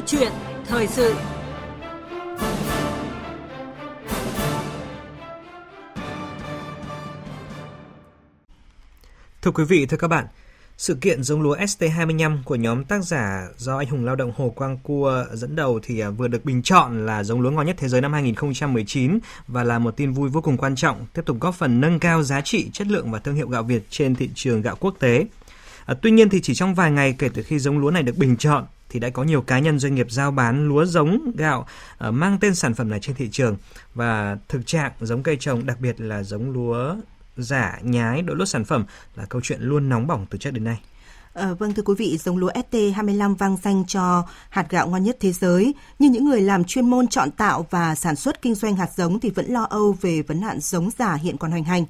Câu chuyện thời sự Thưa quý vị, thưa các bạn, sự kiện giống lúa ST25 của nhóm tác giả do anh hùng lao động Hồ Quang Cua dẫn đầu thì à, vừa được bình chọn là giống lúa ngon nhất thế giới năm 2019 và là một tin vui vô cùng quan trọng, tiếp tục góp phần nâng cao giá trị, chất lượng và thương hiệu gạo Việt trên thị trường gạo quốc tế. À, tuy nhiên thì chỉ trong vài ngày kể từ khi giống lúa này được bình chọn thì đã có nhiều cá nhân doanh nghiệp giao bán lúa giống gạo uh, mang tên sản phẩm này trên thị trường và thực trạng giống cây trồng đặc biệt là giống lúa giả nhái đội lốt sản phẩm là câu chuyện luôn nóng bỏng từ trước đến nay. À, vâng thưa quý vị, giống lúa ST25 vang danh cho hạt gạo ngon nhất thế giới, nhưng những người làm chuyên môn chọn tạo và sản xuất kinh doanh hạt giống thì vẫn lo âu về vấn nạn giống giả hiện còn hoành hành.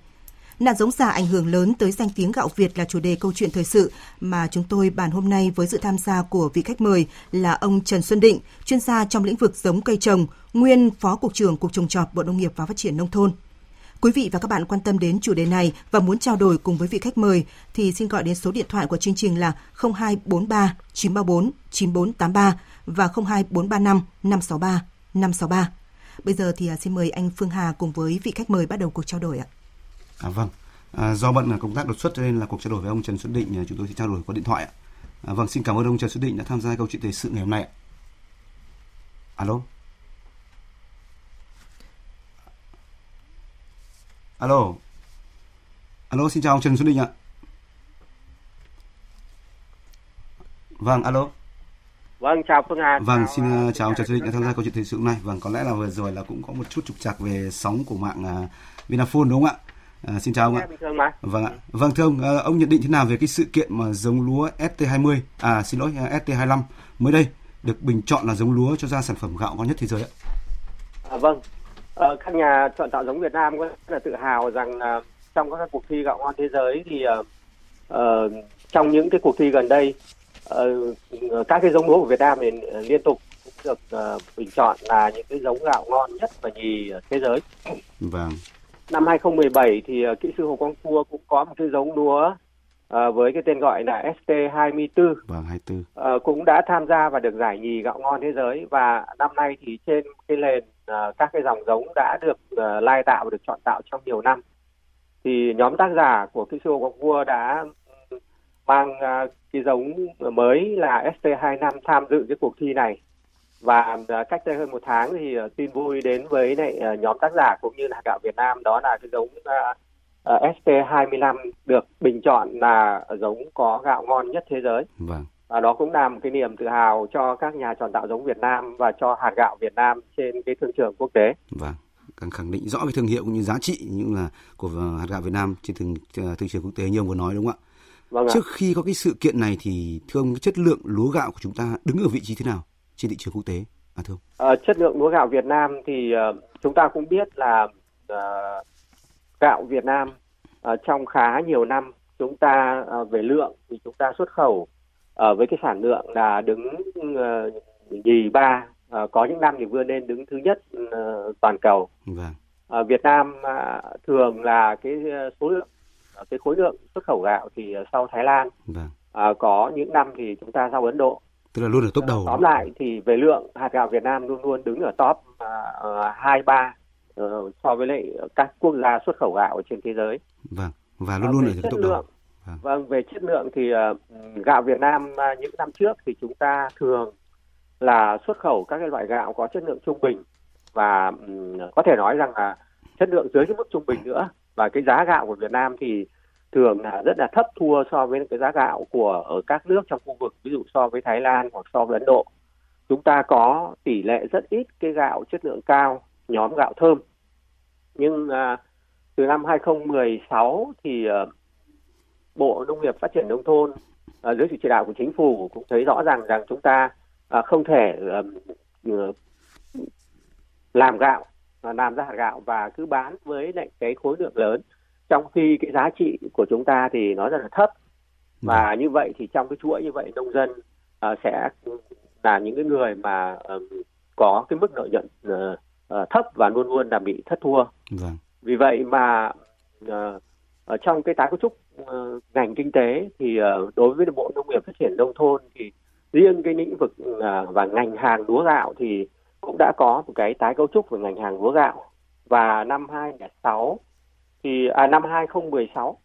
Nạn giống giả ảnh hưởng lớn tới danh tiếng gạo Việt là chủ đề câu chuyện thời sự mà chúng tôi bàn hôm nay với sự tham gia của vị khách mời là ông Trần Xuân Định, chuyên gia trong lĩnh vực giống cây trồng, nguyên Phó Cục trưởng Cục Trồng trọt Bộ Nông nghiệp và Phát triển Nông thôn. Quý vị và các bạn quan tâm đến chủ đề này và muốn trao đổi cùng với vị khách mời thì xin gọi đến số điện thoại của chương trình là 0243 934 9483 và 02435 563 563. Bây giờ thì à, xin mời anh Phương Hà cùng với vị khách mời bắt đầu cuộc trao đổi ạ. À, vâng, à, do bận là công tác đột xuất cho nên là cuộc trao đổi với ông Trần Xuân Định à, chúng tôi sẽ trao đổi qua điện thoại ạ. À, vâng, xin cảm ơn ông Trần Xuân Định đã tham gia câu chuyện thời sự ngày hôm nay. Alo. Alo. Alo, xin chào ông Trần Xuân Định ạ. Vâng, alo. Vâng, chào Phương Hà. Vâng, xin chào, uh, chào ông Trần Xuân Định đã tham gia câu chuyện thời sự hôm nay. Vâng, có lẽ là vừa rồi là cũng có một chút trục trặc về sóng của mạng uh, Vinaphone đúng không ạ? À, xin chào ông ạ. Vâng ạ. Vâng thưa ông, ông nhận định thế nào về cái sự kiện mà giống lúa ST20, à xin lỗi ST25 mới đây được bình chọn là giống lúa cho ra sản phẩm gạo ngon nhất thế giới ạ? À, vâng, Ờ, các nhà chọn tạo giống Việt Nam rất là tự hào rằng là trong các cuộc thi gạo ngon thế giới thì uh, trong những cái cuộc thi gần đây uh, các cái giống lúa của Việt Nam thì liên tục được uh, bình chọn là những cái giống gạo ngon nhất và nhì thế giới. Vâng. Năm 2017 thì uh, kỹ sư Hồ Quang Cua cũng có một cái giống lúa uh, với cái tên gọi là ST24. Vâng, 24. Uh, cũng đã tham gia và được giải nhì gạo ngon thế giới và năm nay thì trên cái nền các cái dòng giống đã được lai tạo và được chọn tạo trong nhiều năm. Thì nhóm tác giả của kỹ sư Quang Vua đã mang cái giống mới là ST25 tham dự cái cuộc thi này và uh, cách đây hơn một tháng thì uh, tin vui đến với lại uh, nhóm tác giả cũng như là gạo Việt Nam đó là cái giống uh, uh, ST25 được bình chọn là giống có gạo ngon nhất thế giới. Vâng. Và đó cũng là một cái niềm tự hào cho các nhà chọn tạo giống Việt Nam và cho hạt gạo Việt Nam trên cái thương trường quốc tế. Vâng càng khẳng định rõ cái thương hiệu cũng như giá trị như là của hạt gạo Việt Nam trên thương, thương trường quốc tế như ông vừa nói đúng không ạ? Vâng Trước khi có cái sự kiện này thì thưa ông chất lượng lúa gạo của chúng ta đứng ở vị trí thế nào trên thị trường quốc tế? À thưa ông. À, chất lượng lúa gạo Việt Nam thì uh, chúng ta cũng biết là uh, gạo Việt Nam uh, trong khá nhiều năm chúng ta uh, về lượng thì chúng ta xuất khẩu uh, với cái sản lượng là đứng uh, nhì ba uh, có những năm thì vươn lên đứng thứ nhất uh, toàn cầu. Vâng. Uh, Việt Nam uh, thường là cái số lượng cái khối lượng xuất khẩu gạo thì sau Thái Lan. Vâng. Uh, có những năm thì chúng ta sau Ấn Độ. Tức là luôn ở top đầu. Uh, tóm lại thì về lượng hạt gạo Việt Nam luôn luôn đứng ở top hai uh, ba uh, so với lại các quốc gia xuất khẩu gạo trên thế giới. Vâng, và luôn luôn ở chất lượng. Vâng. vâng, về chất lượng thì uh, gạo Việt Nam uh, những năm trước thì chúng ta thường là xuất khẩu các cái loại gạo có chất lượng trung bình và um, có thể nói rằng là chất lượng dưới cái mức trung bình nữa và cái giá gạo của Việt Nam thì thường là rất là thấp thua so với cái giá gạo của ở các nước trong khu vực ví dụ so với Thái Lan hoặc so với Ấn Độ. Chúng ta có tỷ lệ rất ít cái gạo chất lượng cao nhóm gạo thơm. Nhưng à, từ năm 2016 thì à, Bộ Nông nghiệp Phát triển nông thôn à, dưới sự chỉ đạo của chính phủ cũng thấy rõ ràng rằng chúng ta à, không thể à, làm gạo làm ra hạt gạo và cứ bán với lại cái khối lượng lớn trong khi cái giá trị của chúng ta thì nó rất là thấp và ừ. như vậy thì trong cái chuỗi như vậy nông dân uh, sẽ là những cái người mà uh, có cái mức lợi nhuận uh, uh, thấp và luôn luôn là bị thất thua. Vâng. Vì vậy mà uh, ở trong cái tái cấu trúc uh, ngành kinh tế thì uh, đối với bộ nông nghiệp phát triển nông thôn thì riêng cái lĩnh vực và ngành hàng lúa gạo thì cũng đã có một cái tái cấu trúc về ngành hàng lúa gạo và năm 2006 thì à, năm 2016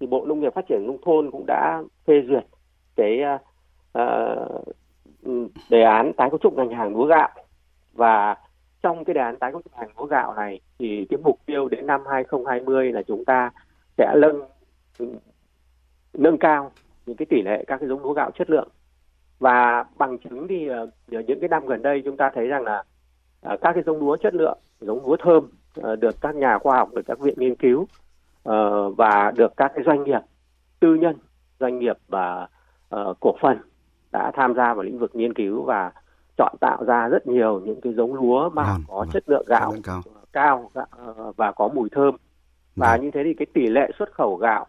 thì Bộ Nông nghiệp Phát triển nông thôn cũng đã phê duyệt cái à, à, đề án tái cấu trúc ngành hàng lúa gạo. Và trong cái đề án tái cấu trúc ngành lúa gạo này thì cái mục tiêu đến năm 2020 là chúng ta sẽ nâng nâng cao những cái tỷ lệ các cái giống lúa gạo chất lượng. Và bằng chứng thì ờ, ở những cái năm gần đây chúng ta thấy rằng là à, các cái giống lúa chất lượng giống lúa thơm được các nhà khoa học được các viện nghiên cứu uh, và được các cái doanh nghiệp tư nhân doanh nghiệp và uh, cổ phần đã tham gia vào lĩnh vực nghiên cứu và chọn tạo ra rất nhiều những cái giống lúa mà vâng, có vâng, chất lượng gạo cao, cao và có mùi thơm và vâng. như thế thì cái tỷ lệ xuất khẩu gạo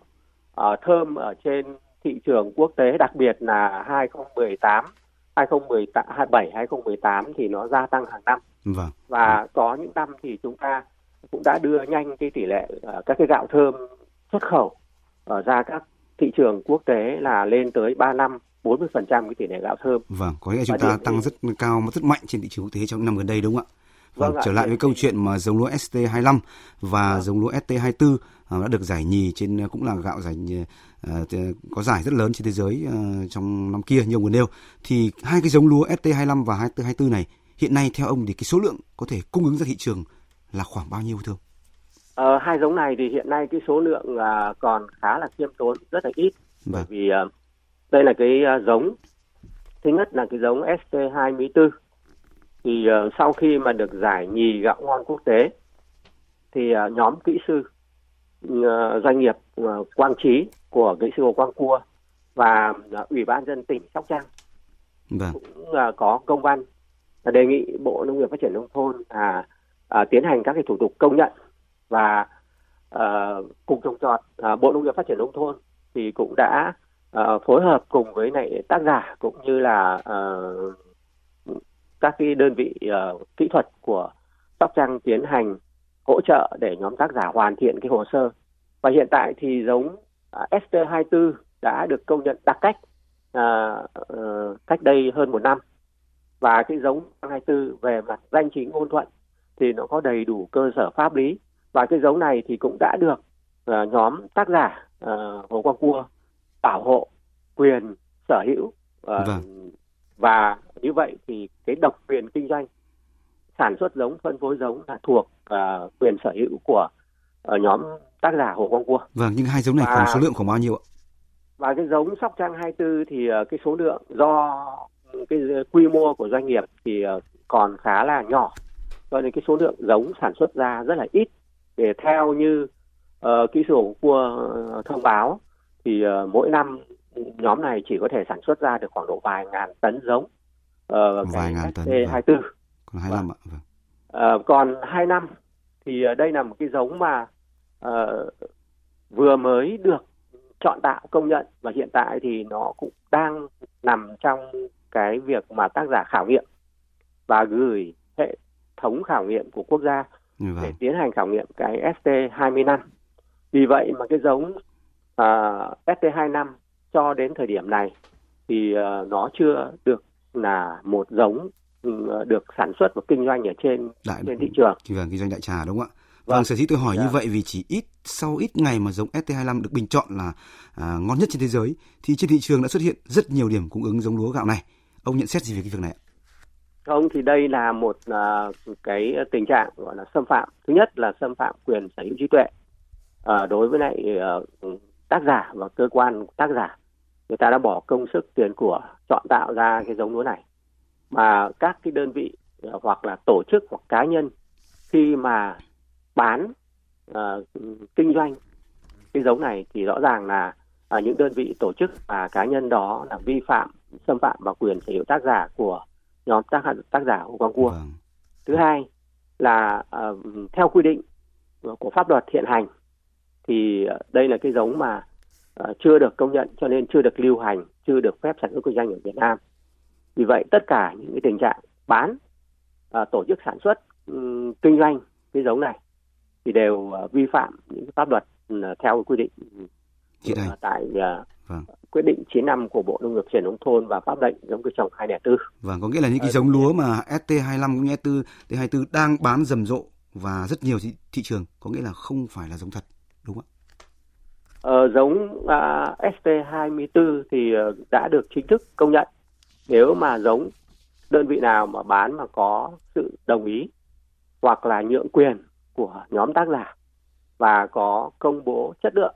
uh, thơm ở trên thị trường quốc tế đặc biệt là 2018 2017 2018 thì nó gia tăng hàng năm vâng. và có những năm thì chúng ta cũng đã đưa nhanh cái tỷ lệ uh, các cái gạo thơm xuất khẩu uh, ra các thị trường quốc tế là lên tới 3 năm 40% cái tỷ lệ gạo thơm. Vâng, có nghĩa là chúng ta tăng rất cao rất mạnh trên thị trường quốc tế trong năm gần đây đúng không ạ? Vâng, vâng trở lại với câu chuyện mà giống lúa ST25 và vâng. giống lúa ST24 à, đã được giải nhì trên cũng là gạo giải uh, có giải rất lớn trên thế giới uh, trong năm kia nhiều người nêu thì hai cái giống lúa ST25 và ST24 này hiện nay theo ông thì cái số lượng có thể cung ứng ra thị trường là khoảng bao nhiêu thưa ông? Ờ, hai giống này thì hiện nay cái số lượng uh, còn khá là khiêm tốn rất là ít vâng. bởi vì uh, đây là cái uh, giống thứ nhất là cái giống ST24 thì sau khi mà được giải nhì gạo ngon quốc tế thì nhóm kỹ sư doanh nghiệp Quang Trí của kỹ sư Hồ Quang Cua và Ủy ban dân tỉnh Sóc Trăng vâng. cũng có công văn đề nghị Bộ Nông nghiệp Phát triển nông thôn là à, tiến hành các cái thủ tục công nhận và ờ, à, cục trồng trọt à, Bộ Nông nghiệp Phát triển nông thôn thì cũng đã à, phối hợp cùng với lại tác giả cũng như là à, các cái đơn vị à, kỹ thuật của Sóc Trăng tiến hành hỗ trợ để nhóm tác giả hoàn thiện cái hồ sơ. Và hiện tại thì giống à, ST24 đã được công nhận đặc cách à, cách đây hơn một năm. Và cái giống 24 về mặt danh chính ngôn thuận thì nó có đầy đủ cơ sở pháp lý và cái giống này thì cũng đã được uh, nhóm tác giả uh, Hồ Quang Cua bảo hộ quyền sở hữu uh, vâng. và như vậy thì cái độc quyền kinh doanh sản xuất giống phân phối giống là thuộc uh, quyền sở hữu của uh, nhóm tác giả Hồ Quang Cua. Vâng, nhưng hai giống này và, khoảng số lượng khoảng bao nhiêu ạ? Và cái giống Sóc Trăng 24 thì uh, cái số lượng do cái quy mô của doanh nghiệp thì uh, còn khá là nhỏ cho nên cái số lượng giống sản xuất ra rất là ít. Để theo như uh, kỹ sư Cua thông báo thì uh, mỗi năm nhóm này chỉ có thể sản xuất ra được khoảng độ vài ngàn tấn giống uh, vài ngàn tấn ST24 còn hai năm ạ vâng. uh, còn hai năm thì đây là một cái giống mà uh, vừa mới được chọn tạo công nhận. Và hiện tại thì nó cũng đang nằm trong cái việc mà tác giả khảo nghiệm và gửi hệ thống khảo nghiệm của quốc gia vâng. để tiến hành khảo nghiệm cái ST 25. Vì vậy mà cái giống uh, ST25 cho đến thời điểm này thì uh, nó chưa được là một giống uh, được sản xuất và kinh doanh ở trên đại, trên thị trường. Vâng, kinh doanh đại trà đúng không ạ? Vâng, vâng sở dĩ tôi hỏi yeah. như dạ. vậy vì chỉ ít sau ít ngày mà giống ST25 được bình chọn là à, ngon nhất trên thế giới thì trên thị trường đã xuất hiện rất nhiều điểm cung ứng giống lúa gạo này. Ông nhận xét gì về cái việc này ạ? Không thì đây là một uh, cái tình trạng gọi là xâm phạm. Thứ nhất là xâm phạm quyền sở hữu trí tuệ uh, đối với lại uh, tác giả và cơ quan tác giả người ta đã bỏ công sức tiền của chọn tạo ra cái giống lúa này mà các cái đơn vị uh, hoặc là tổ chức hoặc cá nhân khi mà bán uh, kinh doanh cái giống này thì rõ ràng là uh, những đơn vị tổ chức và cá nhân đó là vi phạm xâm phạm vào quyền sở hữu tác giả của nhóm tác tác giả Hồ Quang Cua. Vâng. Thứ hai là uh, theo quy định của pháp luật hiện hành thì uh, đây là cái giống mà uh, chưa được công nhận cho nên chưa được lưu hành, chưa được phép sản xuất kinh doanh ở Việt Nam. Vì vậy tất cả những cái tình trạng bán, uh, tổ chức sản xuất, um, kinh doanh cái giống này thì đều uh, vi phạm những pháp luật uh, theo quy định uh, tại uh, vâng. quyết định 9 năm của Bộ Nông nghiệp Triển nông thôn và pháp lệnh giống cây trồng 204. Vâng, có nghĩa là những cái giống lúa mà ST25 cũng như ST, ST24 đang bán rầm rộ và rất nhiều thị, thị trường, có nghĩa là không phải là giống thật, đúng không ạ? Ờ, giống uh, ST24 thì uh, đã được chính thức công nhận. Nếu mà giống đơn vị nào mà bán mà có sự đồng ý hoặc là nhượng quyền của nhóm tác giả và có công bố chất lượng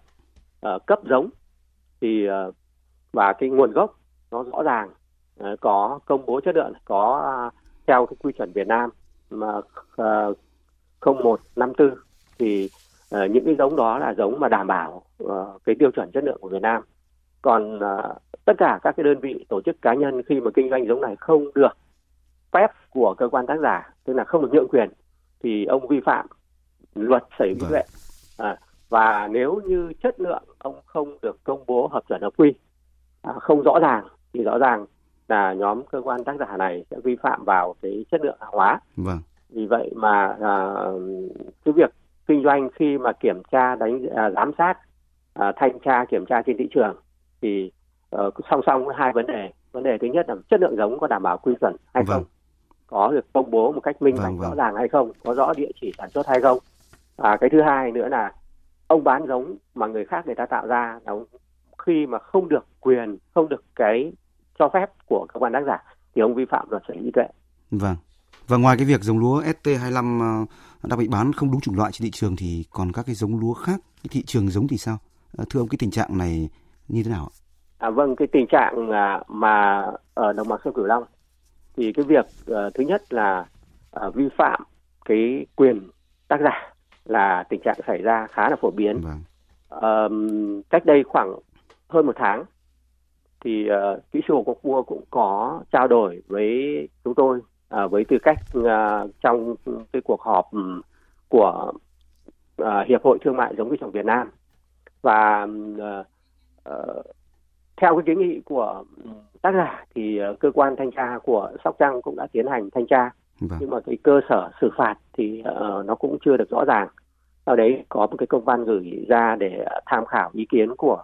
uh, cấp giống thì uh, và cái nguồn gốc nó rõ ràng uh, có công bố chất lượng có uh, theo cái quy chuẩn Việt Nam mà uh, 0154 thì uh, những cái giống đó là giống mà đảm bảo cái tiêu chuẩn chất lượng của Việt Nam. Còn tất cả các cái đơn vị tổ chức cá nhân khi mà kinh doanh giống này không được phép của cơ quan tác giả tức là không được nhượng quyền thì ông vi phạm luật sở hữu trí tuệ. À, và nếu như chất lượng ông không được công bố hợp chuẩn hợp quy à, không rõ ràng thì rõ ràng là nhóm cơ quan tác giả này sẽ vi phạm vào cái chất lượng hàng hóa vâng. vì vậy mà à, cái việc kinh doanh khi mà kiểm tra đánh à, giám sát à, thanh tra kiểm tra trên thị trường thì uh, song song với hai vấn đề vấn đề thứ nhất là chất lượng giống có đảm bảo quy chuẩn hay vâng. không có được công bố một cách minh bạch vâng, vâng. rõ ràng hay không có rõ địa chỉ sản xuất hay không à, cái thứ hai nữa là ông bán giống mà người khác người ta tạo ra là khi mà không được quyền không được cái cho phép của cơ quan tác giả thì ông vi phạm luật sở hữu trí tuệ. Vâng. Và ngoài cái việc giống lúa ST25 ờ, đang bị bán không đúng chủng loại trên thị trường thì còn các cái giống lúa khác cái thị trường giống thì sao? Ờ, thưa ông cái tình trạng này như thế nào ạ? À, vâng, cái tình trạng à, mà ở đồng bằng sông Cửu Long thì cái việc uh, thứ nhất là uh, vi phạm cái quyền tác giả là tình trạng xảy ra khá là phổ biến. Vâng. Uh, cách đây khoảng hơn một tháng thì uh, kỹ sư Quốc Vua cũng có trao đổi với chúng tôi uh, với tư cách uh, trong cái cuộc họp um, của uh, Hiệp hội Thương mại giống cây trồng Việt Nam và uh, uh, theo cái kiến nghị của tác giả thì ờ, cơ quan thanh tra của Sóc Trăng cũng đã tiến hành thanh tra vâng. nhưng mà cái cơ sở xử phạt thì uh, nó cũng chưa được rõ ràng sau đấy có một cái công văn gửi ra để tham khảo ý kiến của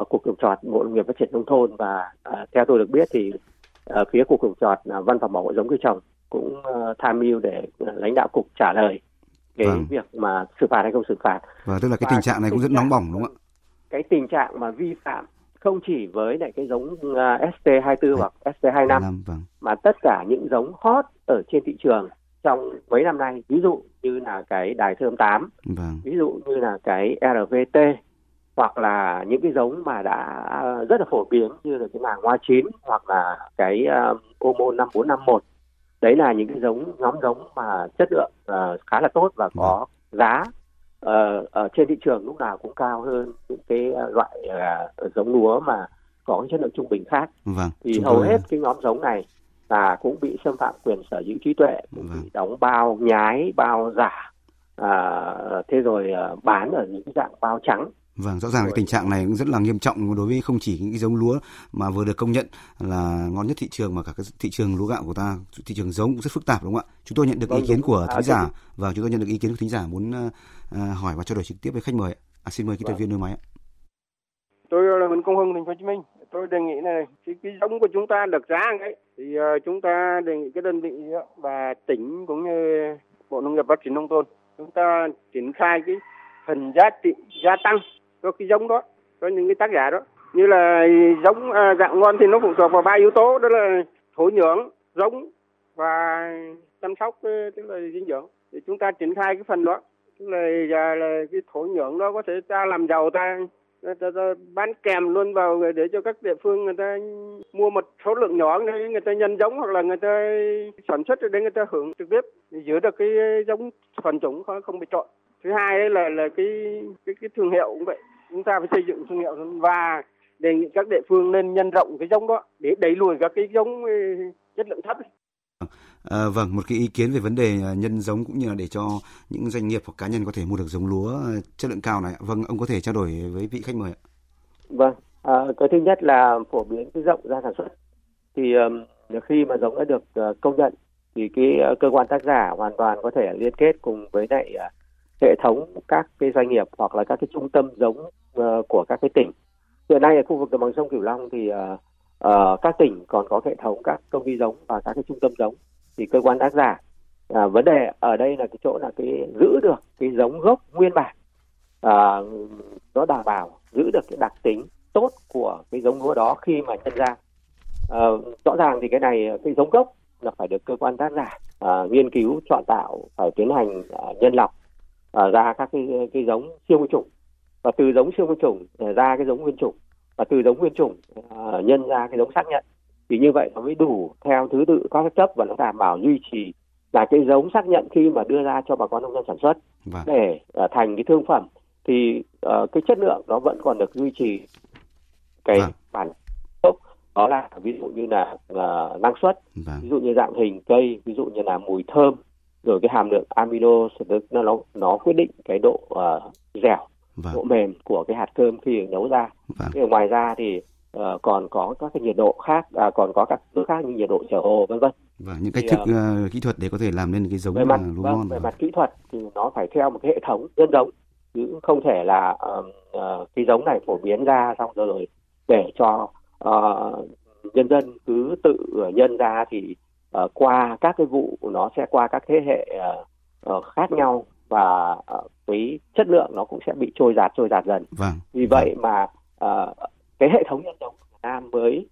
uh, cục trồng trọt bộ nông nghiệp phát triển nông thôn và uh, theo tôi được biết thì uh, phía cục trồng trọt uh, văn phòng bảo hộ giống cây trồng cũng uh, tham mưu để uh, lãnh đạo cục trả lời cái vâng. việc mà xử phạt hay không xử phạt. Và tức là cái và tình trạng này cũng rất nóng bỏng đúng không ạ? Cái tình trạng mà vi phạm không chỉ với lại cái giống uh, ST24 hoặc ST25 vâng. mà tất cả những giống hot ở trên thị trường trong mấy năm nay ví dụ như là cái đài thơm 8 vâng. ví dụ như là cái RVT hoặc là những cái giống mà đã rất là phổ biến như là cái màng hoa chín hoặc là cái uh, Omo 5451 đấy là những cái giống nhóm giống mà chất lượng uh, khá là tốt và có vâng. giá uh, ở trên thị trường lúc nào cũng cao hơn những cái ờ, loại uh, giống lúa mà có chất lượng trung bình khác vâng, thì hầu hết cái nhóm giống này là cũng bị xâm phạm quyền sở hữu trí tuệ cũng vâng. bị đóng bao nhái bao giả à, thế rồi bán ở những dạng bao trắng Vâng, rõ ràng cái tình trạng này cũng rất là nghiêm trọng đối với không chỉ những cái giống lúa mà vừa được công nhận là ngon nhất thị trường mà cả cái thị trường lúa gạo của ta, thị trường giống cũng rất phức tạp đúng không ạ? Chúng tôi nhận được vâng, ý kiến của thính giả và chúng tôi nhận được ý kiến của thính giả muốn hỏi và trao đổi trực tiếp với khách mời. À, xin mời kỹ thuật vâng. viên nối máy ạ. Tôi là Nguyễn Công Hưng, thành phố Hồ Chí Minh. Tôi đề nghị này, cái, cái giống của chúng ta được giá ấy thì uh, chúng ta đề nghị cái đơn vị và tỉnh cũng như Bộ Nông nghiệp Phát triển nông thôn chúng ta triển khai cái phần giá trị gia tăng cho cái giống đó cho những cái tác giả đó như là giống à, gạo ngon thì nó phụ thuộc vào ba yếu tố đó là thổ nhưỡng giống và chăm sóc tức là dinh dưỡng thì chúng ta triển khai cái phần đó này là giờ là cái thổ nhưỡng đó có thể ta làm giàu ta. Ta, ta, ta bán kèm luôn vào để cho các địa phương người ta mua một số lượng nhỏ để người ta nhân giống hoặc là người ta sản xuất để người ta hưởng trực tiếp giữ được cái giống thuần chủng không, không bị trộn. Thứ hai là là cái cái cái thương hiệu cũng vậy. Chúng ta phải xây dựng thương hiệu và đề nghị các địa phương nên nhân rộng cái giống đó để đẩy lùi các cái giống chất lượng thấp À, vâng, một cái ý kiến về vấn đề à, nhân giống cũng như là để cho những doanh nghiệp hoặc cá nhân có thể mua được giống lúa à, chất lượng cao này. Vâng, ông có thể trao đổi với vị khách mời ạ. Vâng, à, cái thứ nhất là phổ biến cái rộng ra sản xuất. Thì um, khi mà giống đã được uh, công nhận thì cái uh, cơ quan tác giả hoàn toàn có thể liên kết cùng với lại uh, hệ thống các cái doanh nghiệp hoặc là các cái trung tâm giống uh, của các cái tỉnh hiện nay ở khu vực đồng bằng sông Cửu Long thì uh, uh, các tỉnh còn có hệ thống các công ty giống và các cái trung tâm giống thì cơ quan tác giả à, vấn đề ở đây là cái chỗ là cái giữ được cái giống gốc nguyên bản à, nó đảm bảo giữ được cái đặc tính tốt của cái giống lúa đó khi mà nhân ra. À, rõ ràng thì cái này cái giống gốc là phải được cơ quan tác giả à, nghiên cứu chọn tạo phải tiến hành à, nhân lọc à, ra các cái cái giống siêu nguyên chủng. Và từ giống siêu nguyên chủng à, ra cái giống nguyên chủng và từ giống nguyên chủng à, nhân ra cái giống xác nhận thì như vậy nó mới đủ theo thứ tự các cấp và nó đảm bảo duy trì là cái giống xác nhận khi mà đưa ra cho bà con nông dân sản xuất vâng. để uh, thành cái thương phẩm thì uh, cái chất lượng nó vẫn còn được duy trì cái vâng. bản đó là ví dụ như là uh, năng suất vâng. ví dụ như dạng hình cây ví dụ như là mùi thơm rồi cái hàm lượng amino nó nó nó quyết định cái độ uh, dẻo vâng. độ mềm của cái hạt cơm khi nấu ra vâng. ngoài ra thì uh, còn có các cái nhiệt độ khác à, còn có các thứ khác như nhiệt độ trở hồ vân vân và những cách thì, thức uh, kỹ thuật để có thể làm nên cái giống về mặt, lúa vâng, ngon về mặt kỹ thuật thì nó phải theo một cái hệ thống nhân giống chứ không thể là uh, uh, cái giống này phổ biến ra xong rồi, rồi để cho uh, nhân dân cứ tự nhân ra thì uh, qua các cái vụ nó sẽ qua các thế hệ uh, uh, khác nhau và uh, cái chất lượng nó cũng sẽ bị trôi giạt trôi giạt dần vâng. vì vậy vâng. mà uh, cái hệ thống nhân giống của Việt Nam mới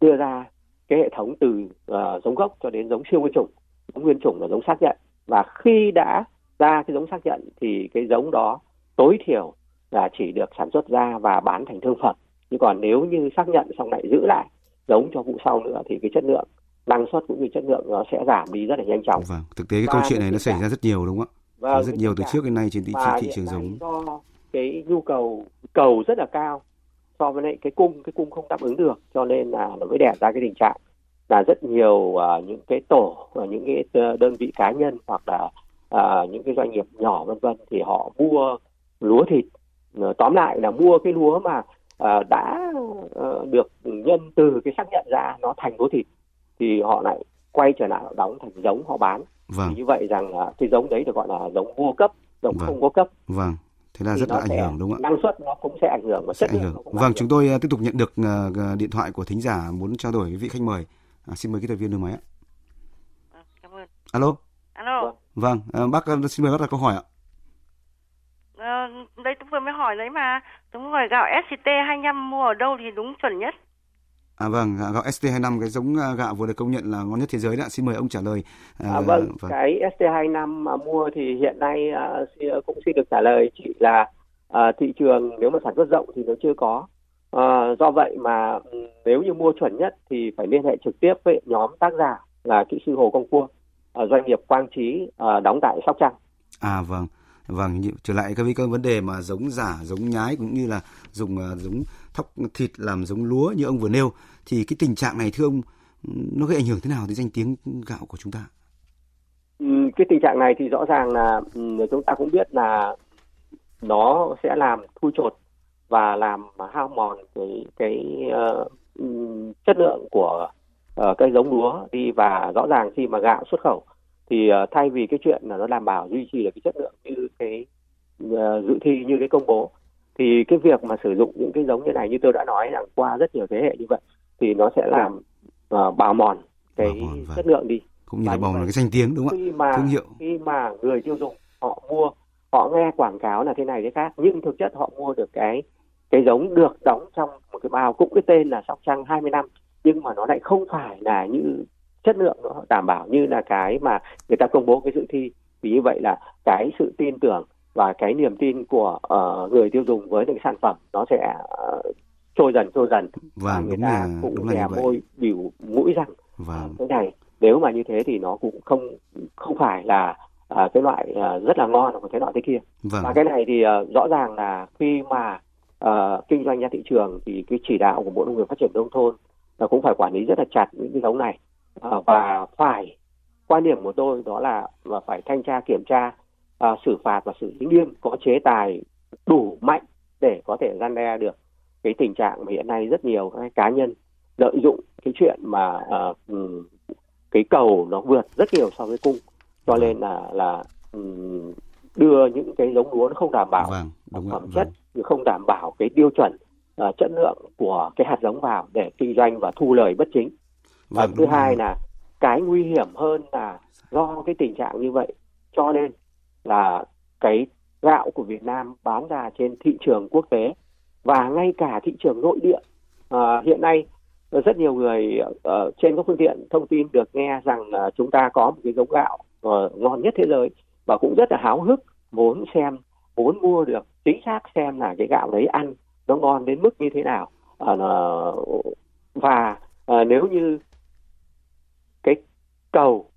đưa ra cái hệ thống từ uh, giống gốc cho đến giống siêu nguyên chủng giống nguyên chủng là giống xác nhận và khi đã ra cái giống xác nhận thì cái giống đó tối thiểu là chỉ được sản xuất ra và bán thành thương phẩm nhưng còn nếu như xác nhận xong lại giữ lại giống cho vụ sau nữa thì cái chất lượng năng suất cũng như chất lượng nó sẽ giảm đi rất là nhanh chóng. Vâng, thực tế cái và câu chuyện này nó xảy ra rất nhiều đúng không ạ? Vâng, rất nhiều từ trước đến nay trên thị, thị trường giống. Do cái nhu cầu cầu rất là cao so với lại cái cung cái cung không đáp ứng được cho nên là nó mới đẻ ra cái tình trạng là rất nhiều uh, những cái tổ và những cái đơn vị cá nhân hoặc là uh, những cái doanh nghiệp nhỏ vân vân thì họ mua lúa thịt uh, tóm lại là mua cái lúa mà uh, đã uh, được nhân từ cái xác nhận ra nó thành lúa thịt thì họ lại quay trở lại đóng thành giống họ bán vâng. thì như vậy rằng uh, cái giống đấy được gọi là giống vô cấp giống vâng. không có cấp vâng thế là rất là ảnh hưởng đúng không ạ? năng suất nó cũng sẽ ảnh hưởng và chất ảnh hưởng. vâng ảnh chúng tôi uh, tiếp tục nhận được uh, điện thoại của thính giả muốn trao đổi với vị khách mời. À, xin mời kỹ thuật viên đường máy ạ. À, cảm ơn. Alo. Alo. Vâng bác xin mời bác đặt câu hỏi ạ. À, đây tôi vừa mới hỏi đấy mà. Đúng rồi gạo SCT 25 mua ở đâu thì đúng chuẩn nhất À vâng, gạo ST25 cái giống gạo vừa được công nhận là ngon nhất thế giới đó. Xin mời ông trả lời. À, à vâng, vâng, cái ST25 mà mua thì hiện nay uh, cũng xin được trả lời chỉ là uh, thị trường nếu mà sản xuất rộng thì nó chưa có. Uh, do vậy mà um, nếu như mua chuẩn nhất thì phải liên hệ trực tiếp với nhóm tác giả là kỹ sư Hồ Công Cua, uh, doanh nghiệp Quang Trí uh, đóng tại Sóc Trăng. À vâng. Vâng, trở lại cái vấn đề mà giống giả, giống nhái cũng như là dùng giống thóc thịt làm giống lúa như ông vừa nêu thì cái tình trạng này thưa ông nó gây ảnh hưởng thế nào đến danh tiếng gạo của chúng ta? Ừ, cái tình trạng này thì rõ ràng là ừ, chúng ta cũng biết là nó sẽ làm thui chột và làm hao mòn cái cái uh, chất lượng của uh, cái giống lúa đi và rõ ràng khi mà gạo xuất khẩu thì uh, thay vì cái chuyện là nó đảm bảo duy trì được cái chất lượng như cái uh, dự thi như cái công bố thì cái việc mà sử dụng những cái giống như này như tôi đã nói là qua rất nhiều thế hệ như vậy thì nó sẽ làm uh, bào mòn cái bào mòn, vâng. chất lượng đi. Cũng như là bào mòn cái danh tiếng đúng không khi mà, thương hiệu. khi mà người tiêu dùng họ mua họ nghe quảng cáo là thế này thế khác nhưng thực chất họ mua được cái cái giống được đóng trong một cái bao cũng cái tên là sóc trăng 20 năm nhưng mà nó lại không phải là như chất lượng nó đảm bảo như là cái mà người ta công bố cái dự thi. Vì như vậy là cái sự tin tưởng và cái niềm tin của uh, người tiêu dùng với những sản phẩm nó sẽ uh, trôi dần trôi dần và vâng, người ta là, cũng đúng là môi biểu mũi rằng vâng. cái này nếu mà như thế thì nó cũng không không phải là uh, cái loại uh, rất là ngon hoặc cái loại thế kia vâng. và cái này thì uh, rõ ràng là khi mà uh, kinh doanh ra thị trường thì cái chỉ đạo của bộ nông nghiệp phát triển nông thôn là cũng phải quản lý rất là chặt những cái giống này uh, và phải quan điểm của tôi đó là và phải thanh tra kiểm tra uh, xử phạt và xử lý nghiêm có chế tài đủ mạnh để có thể gian đe được cái tình trạng mà hiện nay rất nhiều các cá nhân lợi dụng cái chuyện mà uh, cái cầu nó vượt rất nhiều so với cung. Cho nên là là um, đưa những cái giống lúa nó không đảm bảo vâng, đúng phẩm vâng. chất không đảm bảo cái tiêu chuẩn uh, chất lượng của cái hạt giống vào để kinh doanh và thu lời bất chính. Và vâng, thứ hai là cái nguy hiểm hơn là do cái tình trạng như vậy. Cho nên là cái gạo của Việt Nam bán ra trên thị trường quốc tế và ngay cả thị trường nội địa. À, hiện nay rất nhiều người uh, trên các phương tiện thông tin được nghe rằng uh, chúng ta có một cái giống gạo uh, ngon nhất thế giới và cũng rất là háo hức muốn xem muốn mua được chính xác xem là cái gạo đấy ăn nó ngon đến mức như thế nào. Uh, và uh, nếu như cái cầu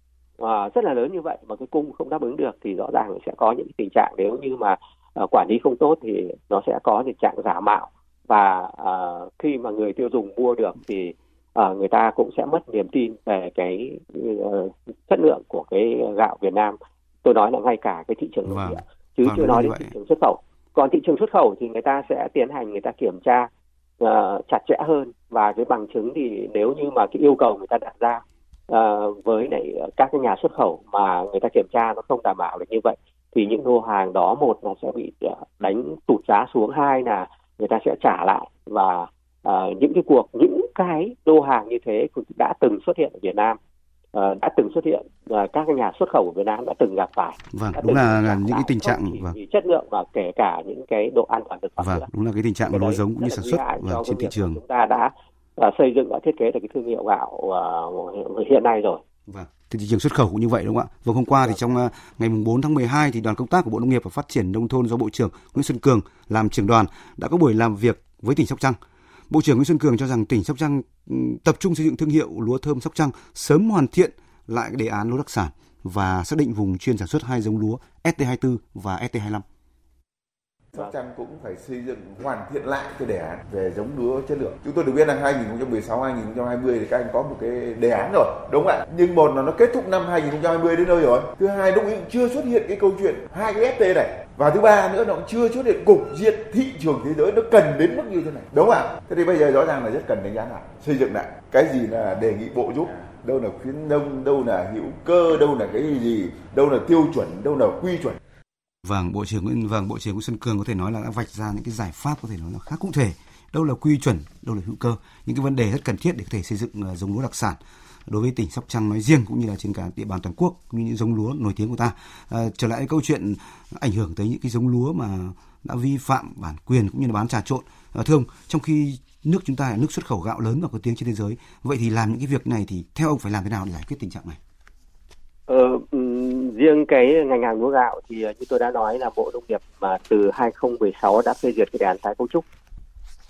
uh, rất là lớn như vậy mà cái cung không đáp ứng được thì rõ ràng sẽ có những tình trạng nếu như mà uh, quản lý không tốt thì nó sẽ có tình trạng giả mạo và uh, khi mà người tiêu dùng mua được thì uh, người ta cũng sẽ mất niềm tin về cái uh, chất lượng của cái gạo Việt Nam tôi nói là ngay cả cái thị trường nội địa vâng. chứ vâng, chưa nói đến vậy. thị trường xuất khẩu còn thị trường xuất khẩu thì người ta sẽ tiến hành người ta kiểm tra uh, chặt chẽ hơn và cái bằng chứng thì nếu như mà cái yêu cầu người ta đặt ra uh, với lại các cái nhà xuất khẩu mà người ta kiểm tra nó không đảm bảo được như vậy thì những lô hàng đó một là sẽ bị đánh tụt giá xuống hai là người ta sẽ trả lại và uh, những cái cuộc những cái lô hàng như thế cũng đã từng xuất hiện ở Việt Nam uh, đã từng xuất hiện uh, các nhà xuất khẩu của Việt Nam đã từng gặp phải. Vâng, đúng là, là những cái tình trạng vâng. chất lượng và kể cả những cái độ an toàn thực phẩm. Vâng, nữa. đúng là cái tình trạng nói giống cũng như sản xuất vâng, trên thị trường. Chúng ta đã uh, xây dựng và thiết kế được cái thương hiệu gạo uh, hiện nay rồi. Vâng. Thì thị trường xuất khẩu cũng như vậy đúng không ạ? Vâng hôm qua thì trong uh, ngày 4 tháng 12 thì đoàn công tác của Bộ Nông nghiệp và Phát triển nông thôn do Bộ trưởng Nguyễn Xuân Cường làm trưởng đoàn đã có buổi làm việc với tỉnh Sóc Trăng. Bộ trưởng Nguyễn Xuân Cường cho rằng tỉnh Sóc Trăng ừ, tập trung xây dựng thương hiệu lúa thơm Sóc Trăng sớm hoàn thiện lại đề án lúa đặc sản và xác định vùng chuyên sản xuất hai giống lúa ST24 và ST25. Sóc Trăng cũng phải xây dựng hoàn thiện lại cái đề án về giống lúa chất lượng. Chúng tôi được biết là 2016 2020 thì các anh có một cái đề án rồi, đúng không ạ? Nhưng một là nó kết thúc năm 2020 đến nơi rồi. Thứ hai lúc ấy chưa xuất hiện cái câu chuyện hai cái ST này. Và thứ ba nữa nó cũng chưa xuất hiện cục diện thị trường thế giới nó cần đến mức như thế này. Đúng không ạ? Thế thì bây giờ rõ ràng là rất cần đánh giá lại, xây dựng lại. Cái gì là đề nghị bộ giúp đâu là khuyến nông đâu là hữu cơ đâu là cái gì đâu là tiêu chuẩn đâu là quy chuẩn Vâng, Bộ trưởng Nguyễn vâng, Bộ trưởng Nguyễn Xuân Cường có thể nói là đã vạch ra những cái giải pháp có thể nói là khá cụ thể. Đâu là quy chuẩn, đâu là hữu cơ, những cái vấn đề rất cần thiết để có thể xây dựng ờ, giống lúa đặc sản đối với tỉnh Sóc Trăng nói riêng cũng như là trên cả địa bàn toàn quốc như những giống lúa nổi tiếng của ta. À, trở lại câu chuyện ảnh hưởng tới những cái giống lúa mà đã vi phạm bản quyền cũng như là bán trà trộn. À, thưa ông, trong khi nước chúng ta là nước xuất khẩu gạo lớn và có tiếng trên thế giới, vậy thì làm những cái việc này thì theo ông phải làm thế nào để giải quyết tình trạng này? Ờ, riêng cái ngành hàng lúa gạo thì ờ, như tôi đã nói là Bộ Nông nghiệp mà từ 2016 đã phê duyệt cái đề án tái cấu trúc.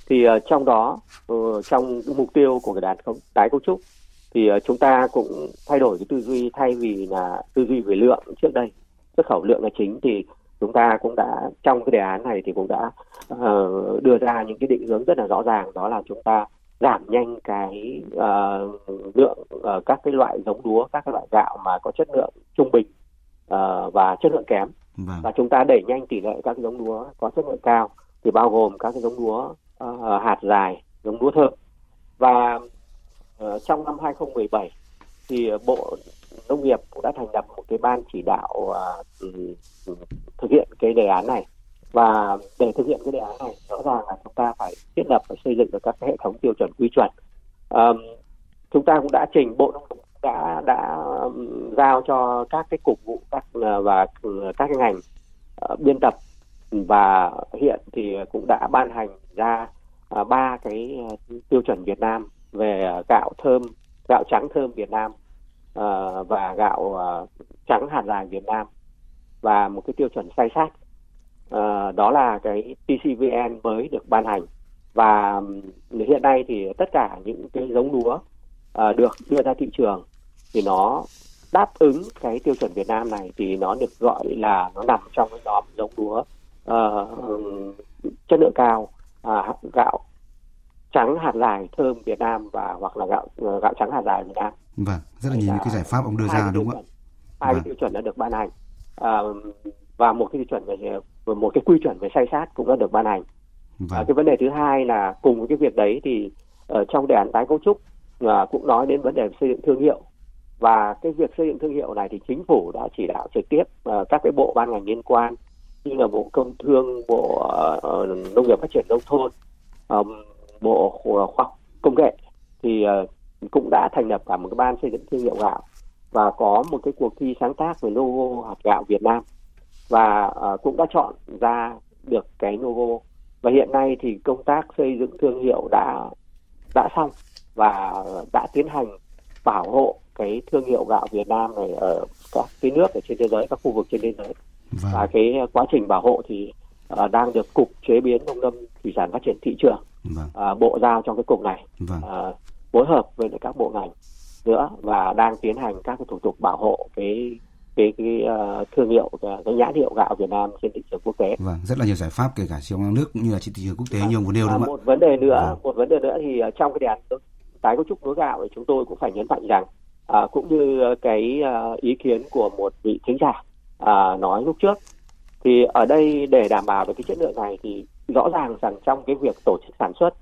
Thì uh, trong đó uh, trong mục tiêu của cái đề án tái cấu trúc thì uh, chúng ta cũng thay đổi cái tư duy thay vì là tư duy về lượng trước đây xuất khẩu lượng là chính thì chúng ta cũng đã trong cái đề án này thì cũng đã uh, đưa ra những cái định hướng rất là rõ ràng đó là chúng ta giảm nhanh cái uh, lượng uh, các cái loại giống lúa các cái loại gạo mà có chất lượng trung bình uh, và chất lượng kém. Vâng. và chúng ta đẩy nhanh tỷ lệ các giống lúa có chất lượng cao thì bao gồm các cái giống lúa uh, hạt dài giống lúa thơm. Và uh, trong năm 2017 thì bộ nông nghiệp cũng đã thành lập một cái ban chỉ đạo uh, thực hiện cái đề án này và để thực hiện cái đề án này rõ ràng là chúng ta phải thiết lập và xây dựng được các cái hệ thống tiêu chuẩn quy chuẩn. Um, chúng ta cũng đã trình bộ nông nghiệp đã đã giao cho các cái cục vụ các ờ, và ừ, các cái ngành uh, biên tập. Và hiện thì cũng đã ban hành ra uh, ba cái tiêu chuẩn Việt Nam về gạo thơm gạo trắng thơm Việt Nam uh, và gạo uh, trắng hạt dài Việt Nam. Và một cái tiêu chuẩn say sát uh, đó là cái TCVN mới được ban hành và hiện nay thì tất cả những cái giống lúa uh, được đưa ra thị trường thì nó đáp ứng cái tiêu chuẩn Việt Nam này thì nó được gọi là nó nằm trong cái nhóm giống lúa uh, chất lượng cao uh, gạo trắng hạt dài thơm Việt Nam và hoặc là gạo gạo trắng hạt dài Việt Nam. Vâng, rất là nhiều những cái giải pháp ông đưa ra đúng không ạ? Hai vâng. cái tiêu chuẩn đã được ban hành. Uh, và một cái chuẩn về một cái quy chuẩn về say sát cũng đã được ban hành. Vâng. À, cái vấn đề thứ hai là cùng với cái việc đấy thì ở trong đề án tái cấu trúc uh, cũng nói đến vấn đề xây dựng thương hiệu và cái việc xây dựng thương hiệu này thì chính phủ đã chỉ đạo trực tiếp uh, các cái bộ ban ngành liên quan như là bộ công thương bộ uh, nông nghiệp phát triển nông thôn Bộ Khoa học Công nghệ thì cũng đã thành lập cả một cái ban xây dựng thương hiệu gạo và có một cái cuộc thi sáng tác về logo hạt gạo Việt Nam và cũng đã chọn ra được cái logo và hiện nay thì công tác xây dựng thương hiệu đã đã xong và đã tiến hành bảo hộ cái thương hiệu gạo Việt Nam này ở các cái nước ở trên thế giới các khu vực trên thế giới vâng. và cái quá trình bảo hộ thì uh, đang được cục chế biến nông lâm thủy sản phát triển thị trường vâng. uh, bộ giao trong cái cục này vâng. uh, phối hợp với các bộ ngành nữa và đang tiến hành các thủ tục bảo hộ cái cái cái uh, thương hiệu cái, nhãn hiệu gạo Việt Nam trên thị trường quốc tế. Vâng, rất là nhiều giải pháp kể cả trong nước cũng như là trên thị trường quốc tế à, như ông vừa nêu đúng không ạ? Một vấn đề nữa, vâng. một vấn đề nữa thì uh, trong cái đề án tái cấu trúc lúa gạo thì chúng tôi cũng phải nhấn mạnh rằng uh, cũng như cái uh, ý kiến của một vị thính giả uh, nói lúc trước thì ở đây để đảm bảo được cái chất lượng này thì rõ ràng rằng trong cái việc tổ chức sản xuất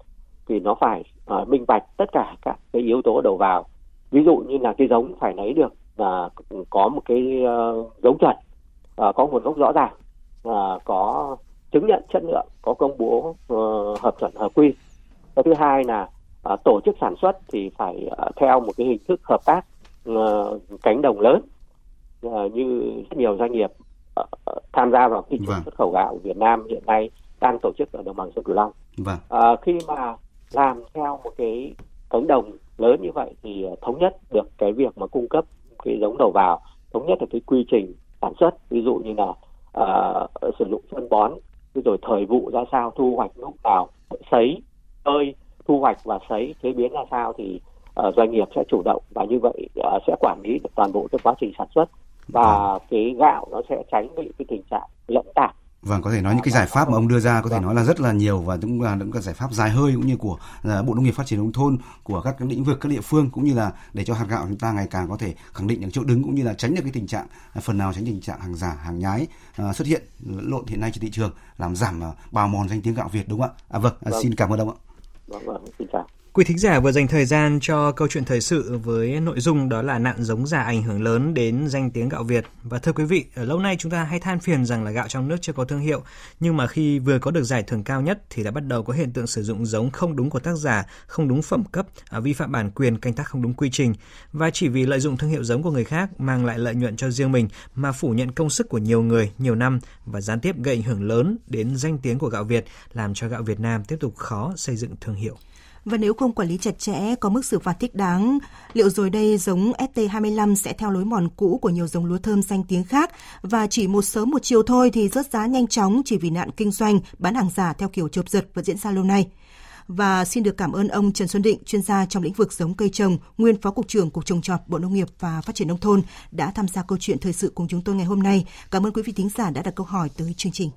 thì nó phải uh, minh bạch tất cả các cái yếu tố đầu vào ví dụ như là cái giống phải lấy được và có một cái uh, giống chuẩn uh, có nguồn gốc rõ ràng uh, có chứng nhận chất lượng có công bố uh, hợp chuẩn hợp quy cái thứ hai là uh, tổ chức sản xuất thì phải uh, theo một cái hình thức hợp tác uh, cánh đồng lớn uh, như rất nhiều doanh nghiệp uh, tham gia vào thị trường vâng. xuất khẩu gạo Việt Nam hiện nay đang tổ chức ở đồng bằng sông Cửu Long. Vâng. Uh, khi mà làm theo một cái cánh đồng lớn như vậy thì thống nhất được cái việc mà cung cấp cái giống đầu vào thống nhất là cái quy trình sản xuất ví dụ như là uh, sử dụng phân bón rồi thời vụ ra sao thu hoạch lúc nào sấy ơi thu hoạch và sấy chế biến ra sao thì uh, doanh nghiệp sẽ chủ động và như vậy uh, sẽ quản lý được toàn bộ cái quá trình sản xuất và vâng. cái gạo nó sẽ tránh bị cái tình trạng lẫn tạp Vâng, có thể nói những cái giải pháp mà ông đưa ra có thể nói là rất là nhiều và cũng là những cái giải pháp dài hơi cũng như của uh, Bộ Nông nghiệp Phát triển nông thôn, của các lĩnh vực các địa phương cũng như là để cho hạt gạo chúng ta ngày càng có thể khẳng định được chỗ đứng cũng như là tránh được cái tình trạng uh, phần nào tránh tình trạng hàng giả, hàng nhái uh, xuất hiện lộn hiện nay trên thị trường làm giảm bào mòn danh tiếng gạo Việt đúng không ạ? À vâng, vâng. xin cảm ơn ông ạ. Vâng, vâng, xin chào. Quý thính giả vừa dành thời gian cho câu chuyện thời sự với nội dung đó là nạn giống giả ảnh hưởng lớn đến danh tiếng gạo Việt. Và thưa quý vị, ở lâu nay chúng ta hay than phiền rằng là gạo trong nước chưa có thương hiệu, nhưng mà khi vừa có được giải thưởng cao nhất thì đã bắt đầu có hiện tượng sử dụng giống không đúng của tác giả, không đúng phẩm cấp, à, vi phạm bản quyền, canh tác không đúng quy trình và chỉ vì lợi dụng thương hiệu giống của người khác mang lại lợi nhuận cho riêng mình mà phủ nhận công sức của nhiều người, nhiều năm và gián tiếp gây ảnh hưởng lớn đến danh tiếng của gạo Việt, làm cho gạo Việt Nam tiếp tục khó xây dựng thương hiệu. Và nếu không quản lý chặt chẽ, có mức xử phạt thích đáng, liệu rồi đây giống ST25 sẽ theo lối mòn cũ của nhiều giống lúa thơm danh tiếng khác và chỉ một sớm một chiều thôi thì rớt giá nhanh chóng chỉ vì nạn kinh doanh, bán hàng giả theo kiểu chộp giật vẫn diễn ra lâu nay. Và xin được cảm ơn ông Trần Xuân Định, chuyên gia trong lĩnh vực giống cây trồng, nguyên Phó Cục trưởng Cục Trồng trọt Bộ Nông nghiệp và Phát triển Nông thôn đã tham gia câu chuyện thời sự cùng chúng tôi ngày hôm nay. Cảm ơn quý vị thính giả đã đặt câu hỏi tới chương trình.